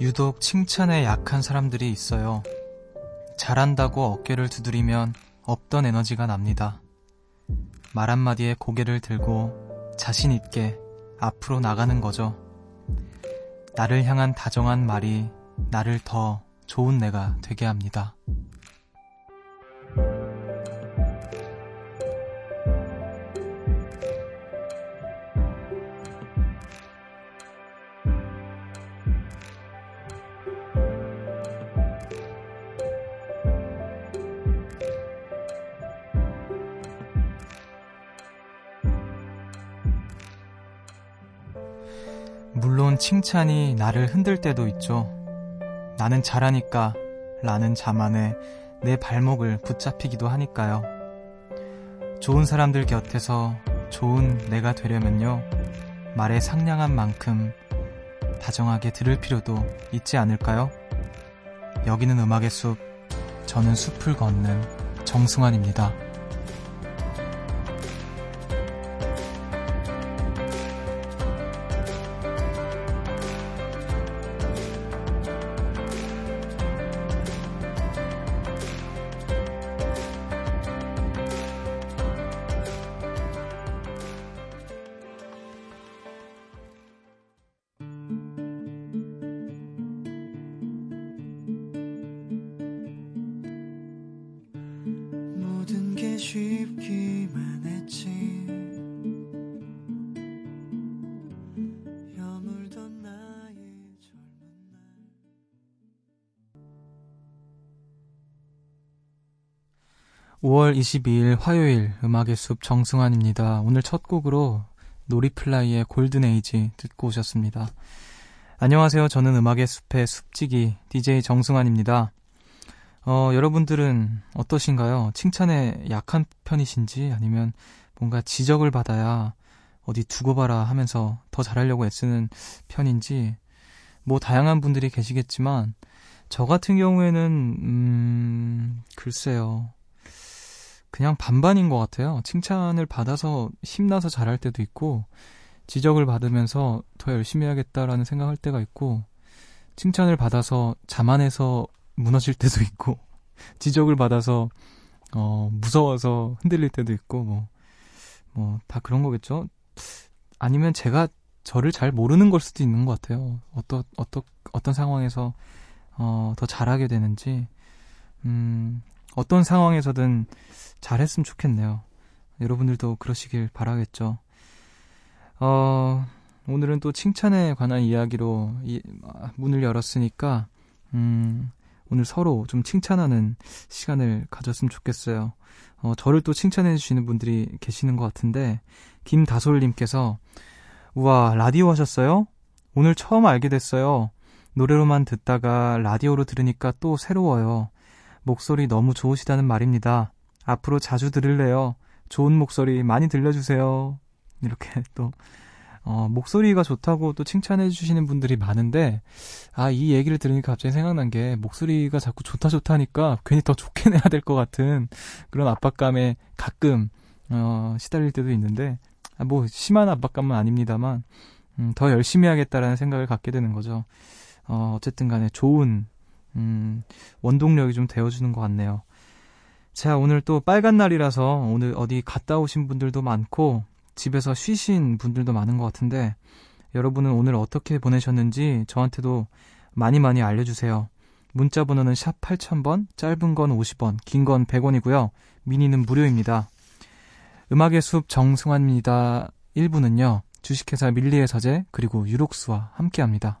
유독 칭찬에 약한 사람들이 있어요. 잘한다고 어깨를 두드리면 없던 에너지가 납니다. 말 한마디에 고개를 들고 자신 있게 앞으로 나가는 거죠. 나를 향한 다정한 말이 나를 더 좋은 내가 되게 합니다. 물론 칭찬이 나를 흔들 때도 있죠. 나는 잘하니까 라는 자만에 내 발목을 붙잡히기도 하니까요. 좋은 사람들 곁에서 좋은 내가 되려면요. 말의 상냥한 만큼 다정하게 들을 필요도 있지 않을까요? 여기는 음악의 숲, 저는 숲을 걷는 정승환입니다. 5월 22일 화요일 음악의 숲 정승환입니다. 오늘 첫 곡으로 노리플라이의 Golden Age 듣고 오셨습니다. 안녕하세요. 저는 음악의 숲의 숲지기 DJ 정승환입니다. 어, 여러분들은 어떠신가요? 칭찬에 약한 편이신지 아니면 뭔가 지적을 받아야 어디 두고 봐라 하면서 더 잘하려고 애쓰는 편인지 뭐 다양한 분들이 계시겠지만 저 같은 경우에는 음 글쎄요. 그냥 반반인 것 같아요. 칭찬을 받아서 힘나서 잘할 때도 있고, 지적을 받으면서 더 열심히 해야겠다라는 생각할 때가 있고, 칭찬을 받아서 자만해서 무너질 때도 있고, 지적을 받아서, 어, 무서워서 흔들릴 때도 있고, 뭐, 뭐, 다 그런 거겠죠? 아니면 제가 저를 잘 모르는 걸 수도 있는 것 같아요. 어떤, 어떤, 어떤 상황에서, 어, 더 잘하게 되는지, 음, 어떤 상황에서든 잘했으면 좋겠네요. 여러분들도 그러시길 바라겠죠. 어, 오늘은 또 칭찬에 관한 이야기로 이, 문을 열었으니까, 음, 오늘 서로 좀 칭찬하는 시간을 가졌으면 좋겠어요. 어, 저를 또 칭찬해 주시는 분들이 계시는 것 같은데, 김다솔님께서, 우와, 라디오 하셨어요? 오늘 처음 알게 됐어요. 노래로만 듣다가 라디오로 들으니까 또 새로워요. 목소리 너무 좋으시다는 말입니다. 앞으로 자주 들을래요. 좋은 목소리 많이 들려주세요. 이렇게 또, 어, 목소리가 좋다고 또 칭찬해 주시는 분들이 많은데, 아, 이 얘기를 들으니까 갑자기 생각난 게, 목소리가 자꾸 좋다 좋다 하니까 괜히 더 좋게 내야 될 것 같은 그런 압박감에 가끔, 어, 시달릴 때도 있는데, 아, 뭐, 심한 압박감은 아닙니다만, 음, 더 열심히 하겠다라는 생각을 갖게 되는 거죠. 어, 어쨌든 간에 좋은 음, 원동력이 좀 되어주는 것 같네요. 자, 오늘 또 빨간 날이라서 오늘 어디 갔다 오신 분들도 많고 집에서 쉬신 분들도 많은 것 같은데 여러분은 오늘 어떻게 보내셨는지 저한테도 많이 많이 알려주세요. 문자 번호는 샵 8000번, 짧은 건 50원, 긴 건 100원이고요. 미니는 무료입니다. 음악의 숲 정승환입니다. 1부는요. 주식회사 밀리의 서재 그리고 유록스와 함께합니다.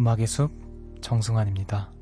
음악의 숲 정승환입니다.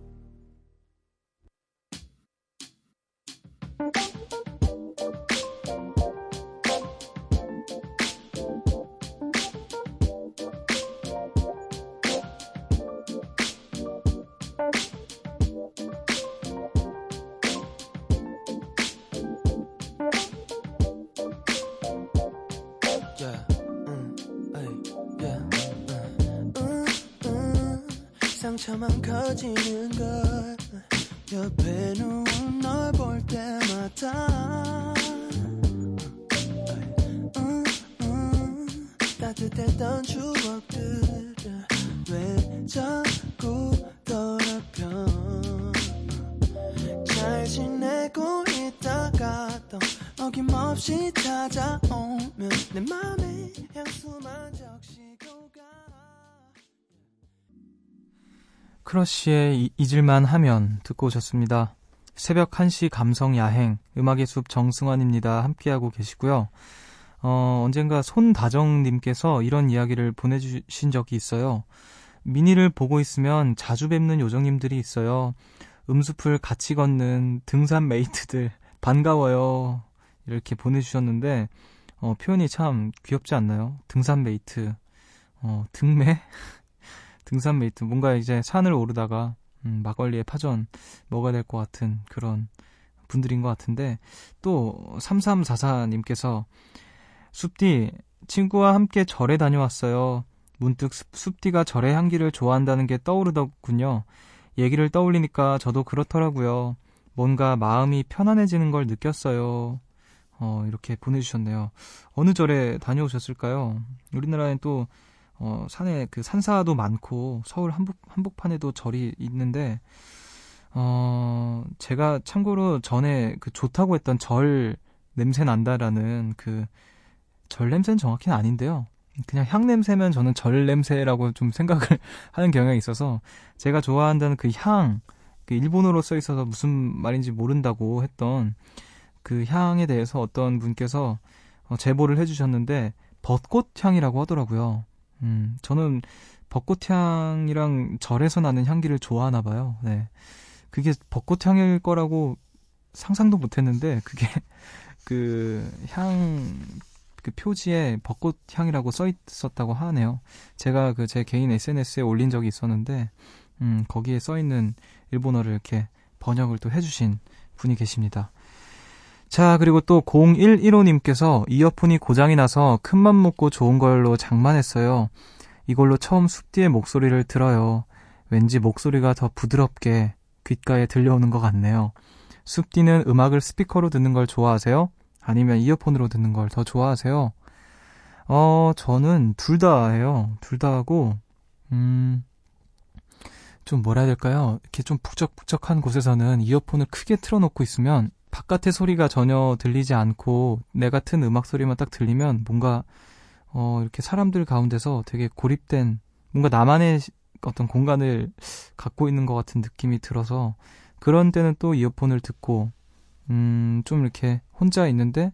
따뜻했던 추억들을 왜 자꾸 더럽혀 잘 지내고 있다가 또 어김없이 찾아오면 내 맘에 향수만 적시고 가 크러쉬의 잊을만 하면 듣고 오셨습니다. 새벽 1시 감성 야행 음악의 숲 정승환입니다. 함께하고 계시고요. 어, 언젠가 손다정님께서 이런 이야기를 보내주신 적이 있어요. 미니를 보고 있으면 자주 뵙는 요정님들이 있어요. 음숲을 같이 걷는 등산 mate들 반가워요. 이렇게 보내주셨는데 어, 표현이 참 귀엽지 않나요? 등산 mate, 어, 등매? 등산 mate 뭔가 이제 산을 오르다가 음, 막걸리에 파전 먹어야 될 것 같은 그런 분들인 것 같은데 또 3344님께서 숲디 친구와 함께 절에 다녀왔어요. 문득 숲디가 절의 향기를 좋아한다는 게 떠오르더군요. 얘기를 떠올리니까 저도 그렇더라고요. 뭔가 마음이 편안해지는 걸 느꼈어요. 어, 이렇게 보내주셨네요. 어느 절에 다녀오셨을까요? 우리나라엔 또 어, 산에 그 산사도 많고 서울 한복 한복판에도 절이 있는데 어, 제가 참고로 전에 그 좋다고 했던 절 냄새 난다라는 그 절 냄새는 정확히는 아닌데요. 그냥 향 냄새면 저는 절 냄새라고 좀 생각을 하는 경향이 있어서 제가 좋아한다는 그 향, 그 일본어로 써 있어서 무슨 말인지 모른다고 했던 그 향에 대해서 어떤 분께서 어, 제보를 해주셨는데 벚꽃 향이라고 하더라고요. 음, 저는 벚꽃 향이랑 절에서 나는 향기를 좋아하나 봐요. 네. 그게 벚꽃 향일 거라고 상상도 못 했는데, 그게 그 향, 그 표지에 벚꽃 향이라고 써 있었다고 하네요. 제가 그 제 개인 SNS에 올린 적이 있었는데, 음, 거기에 써 있는 일본어를 이렇게 번역을 또 해주신 분이 계십니다. 자, 그리고 또 0115님께서 이어폰이 고장이 나서 큰맘 먹고 좋은 걸로 장만했어요. 이걸로 처음 숲디의 목소리를 들어요. 왠지 목소리가 더 부드럽게 귓가에 들려오는 것 같네요. 숲디는 음악을 스피커로 듣는 걸 좋아하세요? 아니면 이어폰으로 듣는 걸 더 좋아하세요? 어, 저는 둘 다 해요. 둘 다 하고, 음, 좀 뭐라 해야 될까요? 이렇게 좀 북적북적한 곳에서는 이어폰을 크게 틀어놓고 있으면 바깥의 소리가 전혀 들리지 않고 내 같은 음악 소리만 딱 들리면 뭔가 어 이렇게 사람들 가운데서 되게 고립된 뭔가 나만의 어떤 공간을 갖고 있는 것 같은 느낌이 들어서 그런 때는 또 이어폰을 듣고 음 좀 이렇게 혼자 있는데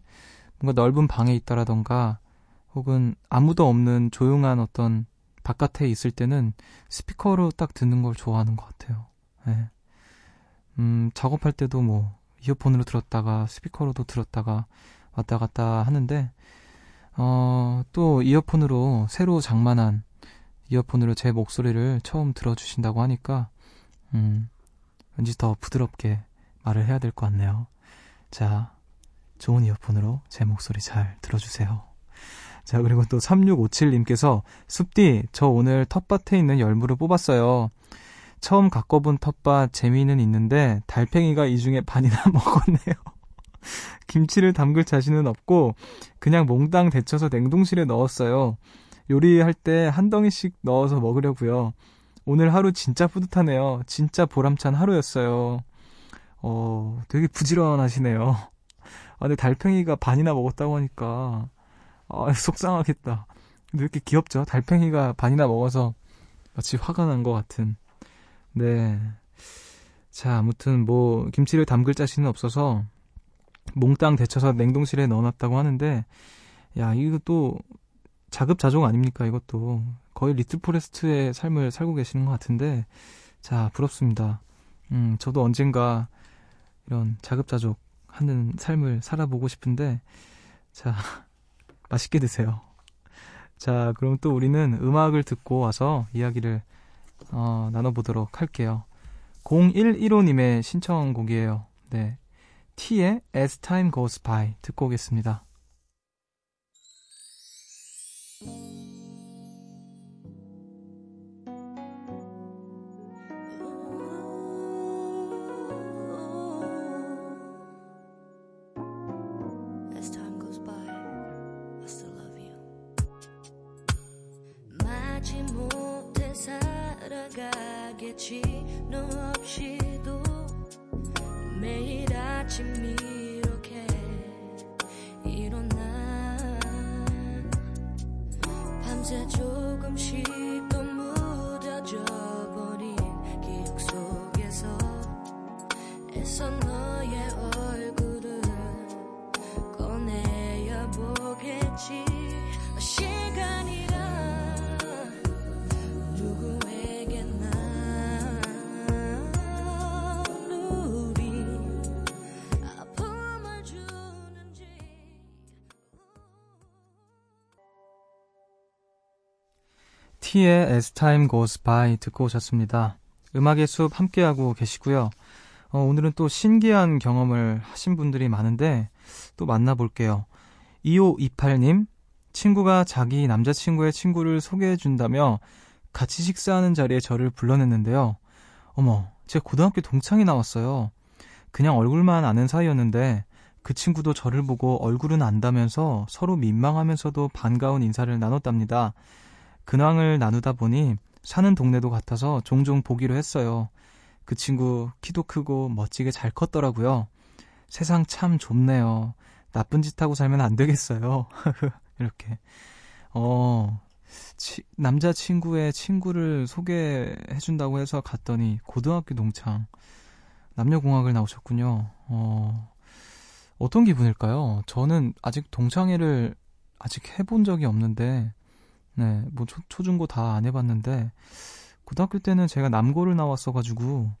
뭔가 넓은 방에 있다라던가 혹은 아무도 없는 조용한 어떤 바깥에 있을 때는 스피커로 딱 듣는 걸 좋아하는 것 같아요. 네. 음, 작업할 때도 뭐 이어폰으로 들었다가 스피커로도 들었다가 왔다 갔다 하는데 어, 또 이어폰으로 새로 장만한 이어폰으로 제 목소리를 처음 들어주신다고 하니까 음, 왠지 더 부드럽게 말을 해야 될 것 같네요. 자, 좋은 이어폰으로 제 목소리 잘 들어주세요. 자, 그리고 또 3657님께서 숲디, 저 오늘 텃밭에 있는 열무를 뽑았어요. 처음 갖고본 텃밭 재미는 있는데 달팽이가 이 중에 반이나 먹었네요. 김치를 담글 자신은 없고 그냥 몽땅 데쳐서 냉동실에 넣었어요. 요리할 때 한 덩이씩 넣어서 먹으려고요. 오늘 하루 진짜 뿌듯하네요. 진짜 보람찬 하루였어요. 어, 되게 부지런하시네요. 아, 근데 달팽이가 반이나 먹었다고 하니까 아, 속상하겠다. 근데 이렇게 귀엽죠? 달팽이가 반이나 먹어서 마치 화가 난 것 같은. 네. 자, 아무튼 뭐 김치를 담글 자신은 없어서 몽땅 데쳐서 냉동실에 넣어놨다고 하는데, 야, 이거 또 자급자족 아닙니까? 이것도 거의 리틀 포레스트의 삶을 살고 계시는 것 같은데, 자, 부럽습니다. 음, 저도 언젠가 이런 자급자족 하는 삶을 살아보고 싶은데, 자, 맛있게 드세요. 자, 그럼 또 우리는 음악을 듣고 와서 이야기를 어, 나눠보도록 할게요. 0115님의 신청곡이에요. 네. T의 As Time Goes By 듣고 오겠습니다. T의 As Time Goes By 듣고 오셨습니다. 음악의 숲 함께하고 계시고요. 어, 오늘은 또 신기한 경험을 하신 분들이 많은데 또 만나볼게요. 2528님, 친구가 자기 남자친구의 친구를 소개해준다며 같이 식사하는 자리에 저를 불러냈는데요. 어머, 제 고등학교 동창이 나왔어요. 그냥 얼굴만 아는 사이였는데 그 친구도 저를 보고 얼굴은 안다면서 서로 민망하면서도 반가운 인사를 나눴답니다. 근황을 나누다 보니 사는 동네도 같아서 종종 보기로 했어요. 그 친구 키도 크고 멋지게 잘 컸더라고요. 세상 참 좁네요. 나쁜 짓 하고 살면 안 되겠어요. 이렇게. 어, 치, 남자친구의 친구를 소개해준다고 해서 갔더니 고등학교 동창. 남녀공학을 나오셨군요. 어, 어떤 기분일까요? 저는 아직 동창회를 아직 해본 적이 없는데, 네, 뭐 초, 초중고 다 안 해봤는데, 고등학교 때는 제가 남고를 나왔어가지고,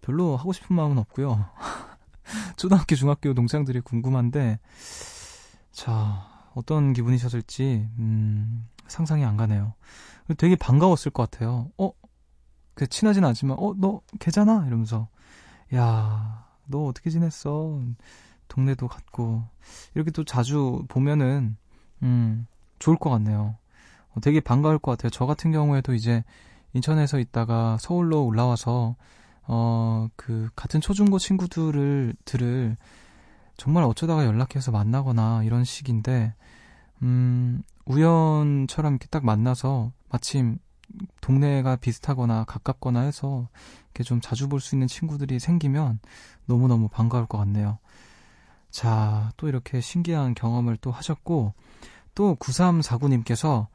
별로 하고 싶은 마음은 없고요. 초등학교, 중학교 동창들이 궁금한데, 자, 어떤 기분이셨을지, 음, 상상이 안 가네요. 되게 반가웠을 것 같아요. 어? 그 친하진 않지만, 어, 너 걔잖아? 이러면서, 야, 너 어떻게 지냈어? 동네도 같고, 이렇게 또 자주 보면은, 음, 좋을 것 같네요. 어, 되게 반가울 것 같아요. 저 같은 경우에도 이제 인천에서 있다가 서울로 올라와서 어, 그 같은 초중고 친구들을 들을 정말 어쩌다가 연락해서 만나거나 이런 식인데 음, 우연처럼 이렇게 딱 만나서 마침 동네가 비슷하거나 가깝거나 해서 이렇게 좀 자주 볼 수 있는 친구들이 생기면 너무너무 반가울 것 같네요. 자, 또 이렇게 신기한 경험을 또 하셨고, 또 9349님께서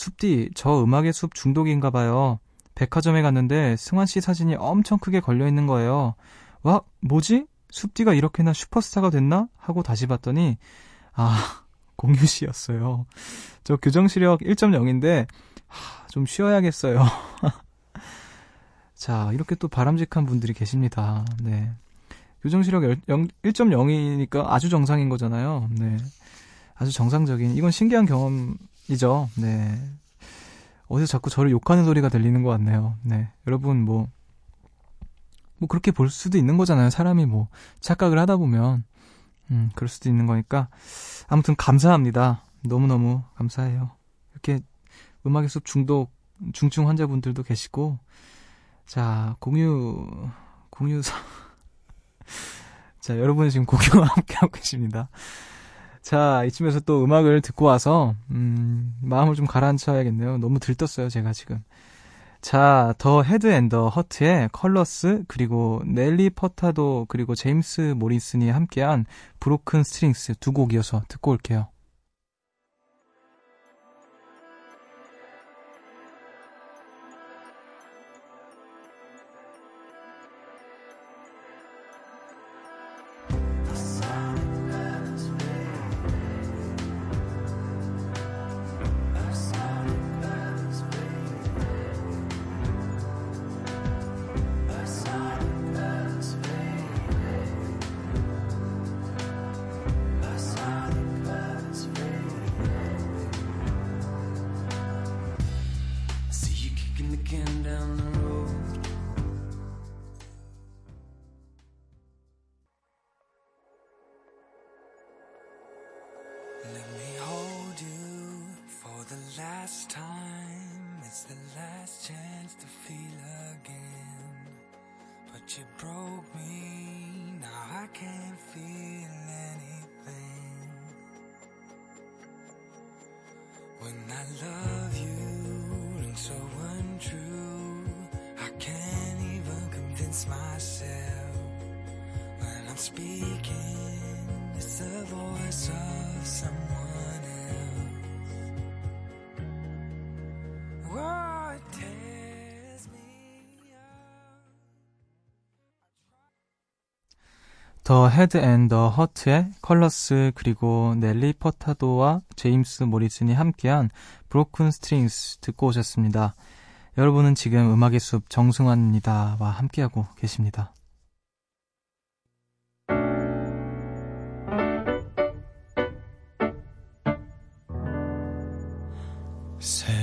숲디, 저 음악의 숲 중독인가 봐요. 백화점에 갔는데 승환 씨 사진이 엄청 크게 걸려 있는 거예요. 와, 뭐지? 숲디가 이렇게나 슈퍼스타가 됐나? 하고 다시 봤더니, 아, 공유 씨였어요. 저 교정 시력 1.0인데, 하, 좀 쉬어야겠어요. 자, 이렇게 또 바람직한 분들이 계십니다. 네. 교정 시력 1.0이니까 아주 정상인 거잖아요. 네. 아주 정상적인, 이건 신기한 경험 이죠. 네. 어디서 자꾸 저를 욕하는 소리가 들리는 것 같네요. 네. 여러분, 뭐, 뭐, 그렇게 볼 수도 있는 거잖아요. 사람이 뭐, 착각을 하다 보면, 음, 그럴 수도 있는 거니까. 아무튼, 감사합니다. 너무너무 감사해요. 이렇게, 음악의 숲 중독, 중증 환자분들도 계시고, 자, 공유, 공유사. 자, 여러분이 지금 공유와 함께하고 계십니다. 자, 이쯤에서 또 음악을 듣고 와서, 음, 마음을 좀 가라앉혀야겠네요. 너무 들떴어요, 제가 지금. 자, The Head and the Heart의 Colors, 그리고 넬리 퍼타도, 그리고 제임스 모리슨이 함께한 브로큰 스트링스 두 곡 이어서 듣고 올게요. The Head and the Heart의 Colors 그리고 넬리 퍼타도와 제임스 모리슨이 함께한 Broken Strings 듣고 오셨습니다. 여러분은 지금 음악의 숲 정승환입니다와 함께하고 계십니다.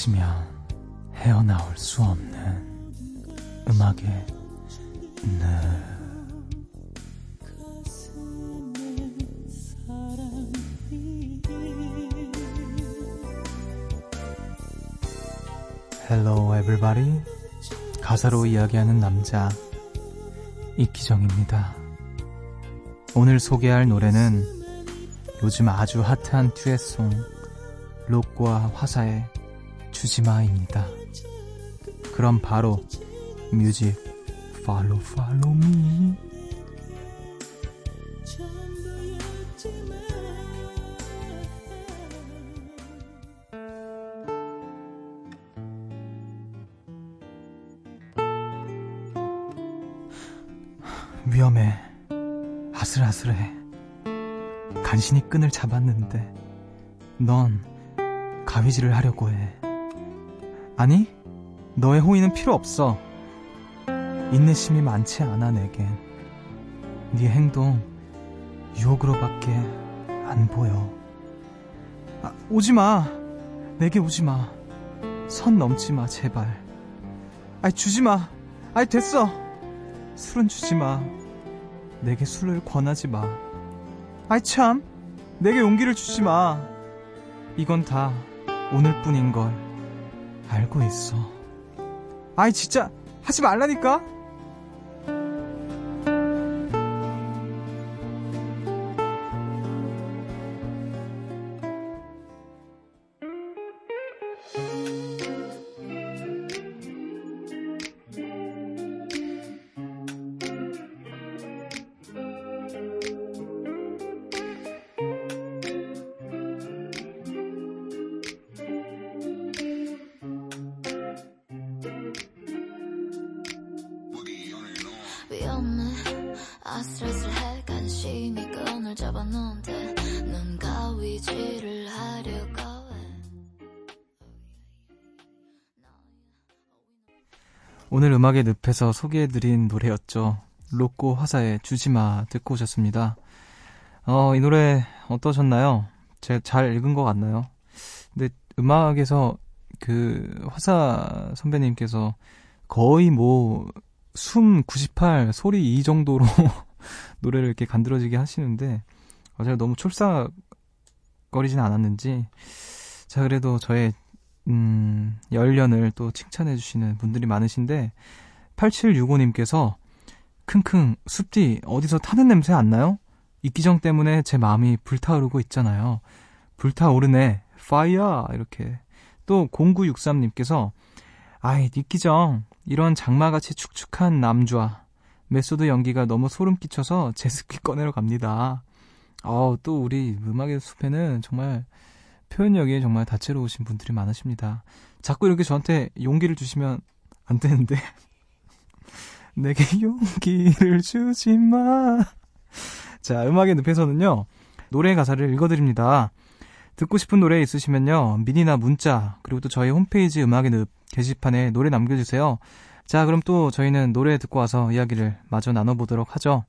번 빠지면 헤어나올 수 없는 음악의 사랑이 Hello everybody. 가사로 이야기하는 남자 이기정입니다. 오늘 소개할 노래는 요즘 아주 핫한 듀엣송 록과 화사의 주지마입니다. 그럼 바로 뮤직 팔로 팔로 미 위험해. 아슬아슬해. 간신히 끈을 잡았는데 넌 가위질을 하려고 해. 아니, 너의 호의는 필요 없어. 인내심이 많지 않아 내겐. 네 행동 유혹으로밖에 안 보여. 아, 오지 마. 내게 오지 마. 선 넘지 마, 제발. 아이, 주지 마. 아이, 됐어. 술은 주지 마. 내게 술을 권하지 마. 아이 참, 내게 용기를 주지 마. 이건 다 오늘뿐인 걸 알고 있어. 아이 진짜 하지 말라니까. 넌 가위질을 하려고 해 오늘 음악의 늪에서 소개해드린 노래였죠. 로꼬 화사의 주지마 듣고 오셨습니다. 어, 이 노래 어떠셨나요? 제가 잘 읽은 것 같나요? 근데 음악에서 그 화사 선배님께서 거의 뭐 숨 98, 소리 2 정도로 노래를 이렇게 간드러지게 하시는데 어, 제가 너무 촐싹거리진 않았는지 자 그래도 저의 음, 열연을 또 칭찬해 주시는 분들이 많으신데, 8765님께서, 킁킁, 숲디, 어디서 타는 냄새 안 나요? 이기정 때문에 제 마음이 불타오르고 있잖아요. 불타오르네, 파이어! 이렇게. 또, 0963님께서, 아이, 이기정, 이런 장마같이 축축한 남좌. method 연기가 너무 소름 끼쳐서 제습기 꺼내러 갑니다. 어, 또 우리 음악의 숲에는 정말 표현력이 정말 다채로우신 분들이 많으십니다. 자꾸 이렇게 저한테 용기를 주시면 안 되는데. 내게 용기를 주지 마. 자, 음악의 늪에서는요, 노래 가사를 읽어드립니다. 듣고 싶은 노래 있으시면요, 미니나 문자, 그리고 또 저희 홈페이지 음악의 늪 게시판에 노래 남겨주세요. 자, 그럼 또 저희는 노래 듣고 와서 이야기를 마저 나눠보도록 하죠.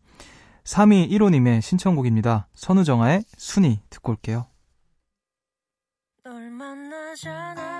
3215님의 신청곡입니다. 선우정아의 순이 듣고 올게요. 널 만나잖아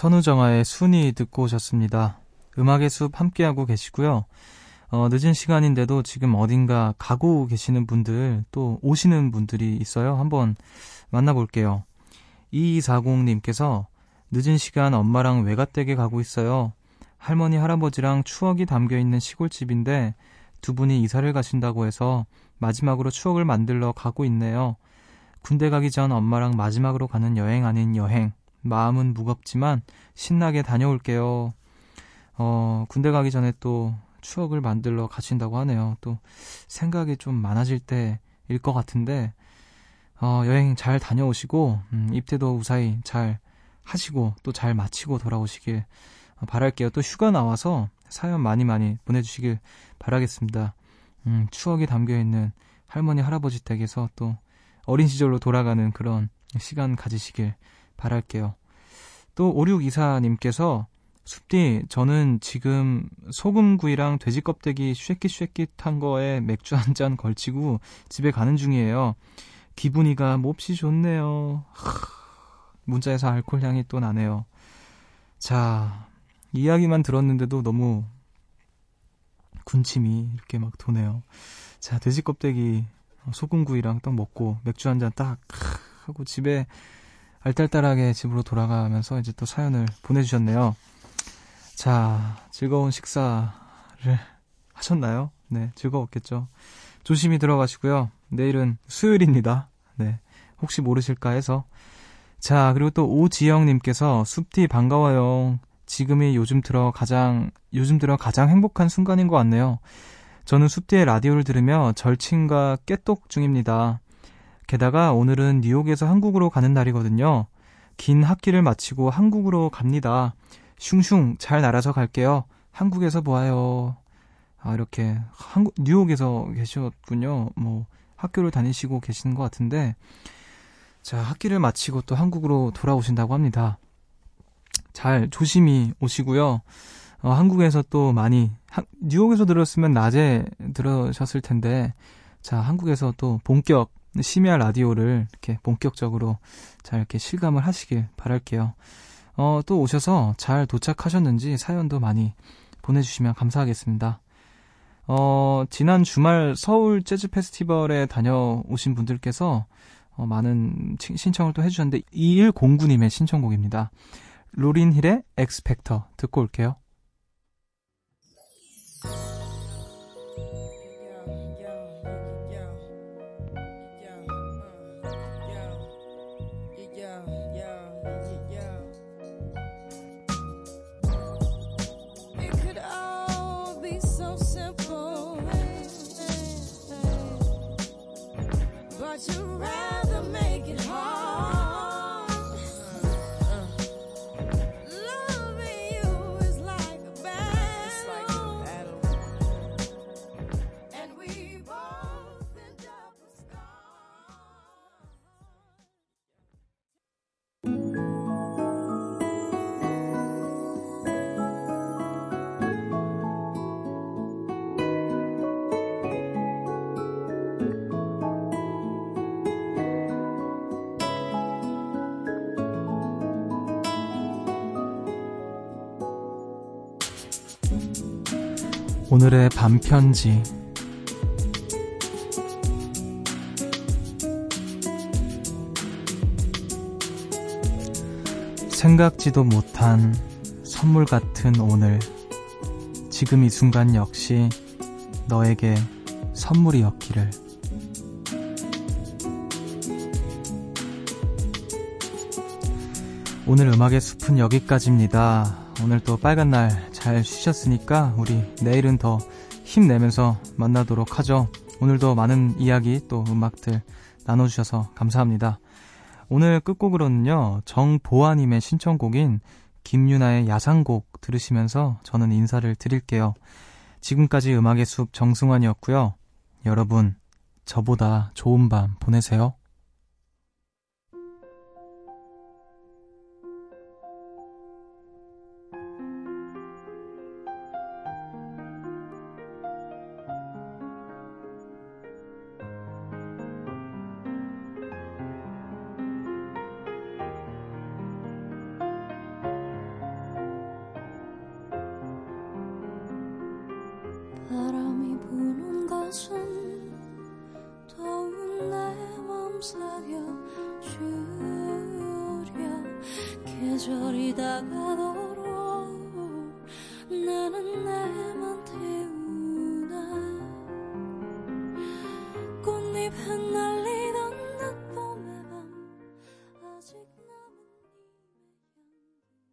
선우정아의 순위 듣고 오셨습니다. 음악의 숲 함께하고 계시고요. 어, 늦은 시간인데도 지금 어딘가 가고 계시는 분들 또 오시는 분들이 있어요. 한번 만나볼게요. 2240님께서 늦은 시간 엄마랑 외갓댁에 가고 있어요. 할머니, 할아버지랑 추억이 담겨 있는 시골집인데 두 분이 이사를 가신다고 해서 마지막으로 추억을 만들러 가고 있네요. 군대 가기 전 엄마랑 마지막으로 가는 여행 아닌 여행. 마음은 무겁지만 신나게 다녀올게요. 어, 군대 가기 전에 또 추억을 만들러 가신다고 하네요. 또 생각이 좀 많아질 때일 것 같은데, 어, 여행 잘 다녀오시고, 음, 입대도 무사히 잘 하시고, 또 잘 마치고 돌아오시길 바랄게요. 또 휴가 나와서 사연 많이 많이 보내주시길 바라겠습니다. 음, 추억이 담겨있는 할머니, 할아버지 댁에서 또 어린 시절로 돌아가는 그런 시간 가지시길 바 랄게요. 또 5624님께서 숲디 저는 지금 소금구이랑 돼지 껍데기 쉐킷쉐킷한 거에 맥주 한 잔 걸치고 집에 가는 중이에요. 기분이가 몹시 좋네요. 하, 문자에서 알코올 향이 또 나네요. 자, 이야기만 들었는데도 너무 군침이 이렇게 막 도네요. 자, 돼지 껍데기 소금구이랑 딱 먹고 맥주 한 잔 딱 하고 집에 알딸딸하게 집으로 돌아가면서 이제 또 사연을 보내주셨네요. 자, 즐거운 식사를 하셨나요? 네, 즐거웠겠죠. 조심히 들어가시고요. 내일은 수요일입니다. 네, 혹시 모르실까 해서. 자, 그리고 또 오지영님께서 숲티 반가워요. 지금이 요즘 들어 가장, 요즘 들어 가장 행복한 순간인 것 같네요. 저는 숲디의 라디오를 들으며 절친과 깨똑 중입니다. 게다가 오늘은 뉴욕에서 한국으로 가는 날이거든요. 긴 학기를 마치고 한국으로 갑니다. 슝슝 잘 날아서 갈게요. 한국에서 보아요. 아, 이렇게 한국 뉴욕에서 계셨군요. 뭐 학교를 다니시고 계시는 것 같은데 자, 학기를 마치고 또 한국으로 돌아오신다고 합니다. 잘 조심히 오시고요. 어, 한국에서 또 많이 하, 뉴욕에서 들었으면 낮에 들으셨을 텐데 자, 한국에서 또 본격 심야 라디오를 이렇게 본격적으로 잘 이렇게 실감을 하시길 바랄게요. 어, 또 오셔서 잘 도착하셨는지 사연도 많이 보내주시면 감사하겠습니다. 어, 지난 주말 서울 재즈 페스티벌에 다녀오신 분들께서 어, 많은 신청을 또 해주셨는데 2109님의 신청곡입니다. 로린 힐의 엑스펙터 듣고 올게요. around. 오늘의 반편지. 생각지도 못한 선물 같은 오늘. 지금 이 순간 역시 너에게 선물이었기를. 오늘 음악의 숲은 여기까지입니다. 오늘 또 빨간 날 잘 쉬셨으니까 우리 내일은 더 힘내면서 만나도록 하죠. 오늘도 많은 이야기 또 음악들 나눠주셔서 감사합니다. 오늘 끝곡으로는요, 정보아님의 신청곡인 김유나의 야상곡 들으시면서 저는 인사를 드릴게요. 지금까지 음악의 숲 정승환이었고요. 여러분, 저보다 좋은 밤 보내세요.